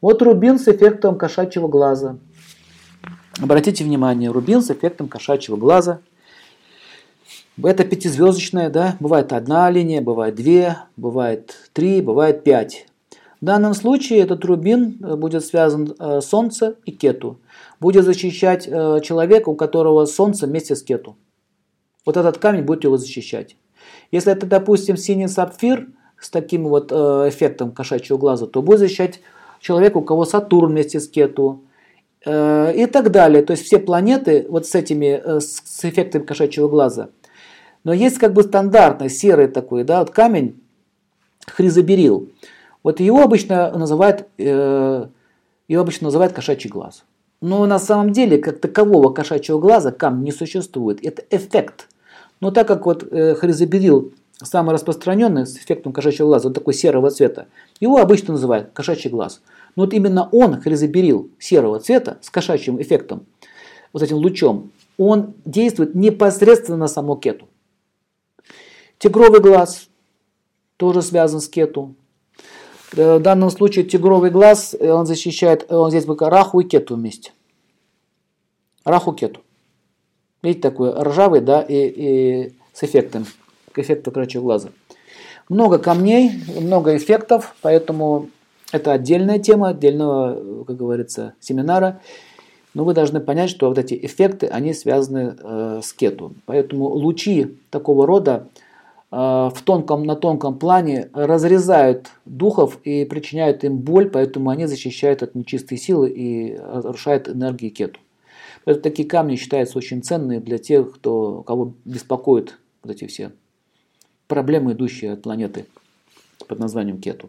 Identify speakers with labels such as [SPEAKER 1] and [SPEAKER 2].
[SPEAKER 1] Вот рубин с эффектом кошачьего глаза. Обратите внимание, рубин с эффектом кошачьего глаза. Это пятизвездочная, да, бывает одна линия, бывает две, бывает три, бывает пять. В данном случае этот рубин э, будет связан э, Солнце и Кету. Будет защищать э, человека, у которого Солнце вместе с Кету. Вот этот камень будет его защищать. Если это, допустим, синий сапфир с таким вот эффектом кошачьего глаза, то будет защищать человека, у кого Сатурн вместе с Кету. И так далее. То есть все планеты вот с этими, с эффектом кошачьего глаза. Но есть как бы стандартный серый такой, да, вот камень хризоберил. Вот его обычно называют, э, его обычно называют кошачий глаз. Но на самом деле, как такового кошачьего глаза камня не существует. Это эффект. Но так как вот э, хризоберил самый распространенный с эффектом кошачьего глаза, вот такой серого цвета, его обычно называют кошачий глаз. Но вот именно он, хризоберил серого цвета с кошачьим эффектом, вот этим лучом, он действует непосредственно на саму кету. Тигровый глаз тоже связан с кету. Э, в данном случае тигровый глаз, э, он защищает, э, он здесь пока раху и кету вместе. Раху кету. Видите, такой ржавый, да, и, и с эффектом, к эффекту крачьего глаза. Много камней, много эффектов, поэтому это отдельная тема, отдельного, как говорится, семинара. Но вы должны понять, что вот эти эффекты, они связаны э, с кету. Поэтому лучи такого рода, Э, в тонком, на тонком плане разрезают духов и причиняют им боль, поэтому они защищают от нечистой силы и разрушают энергии кету. Поэтому такие камни считаются очень ценными для тех, кто, кого беспокоят вот эти все проблемы, идущие от планеты под названием кету.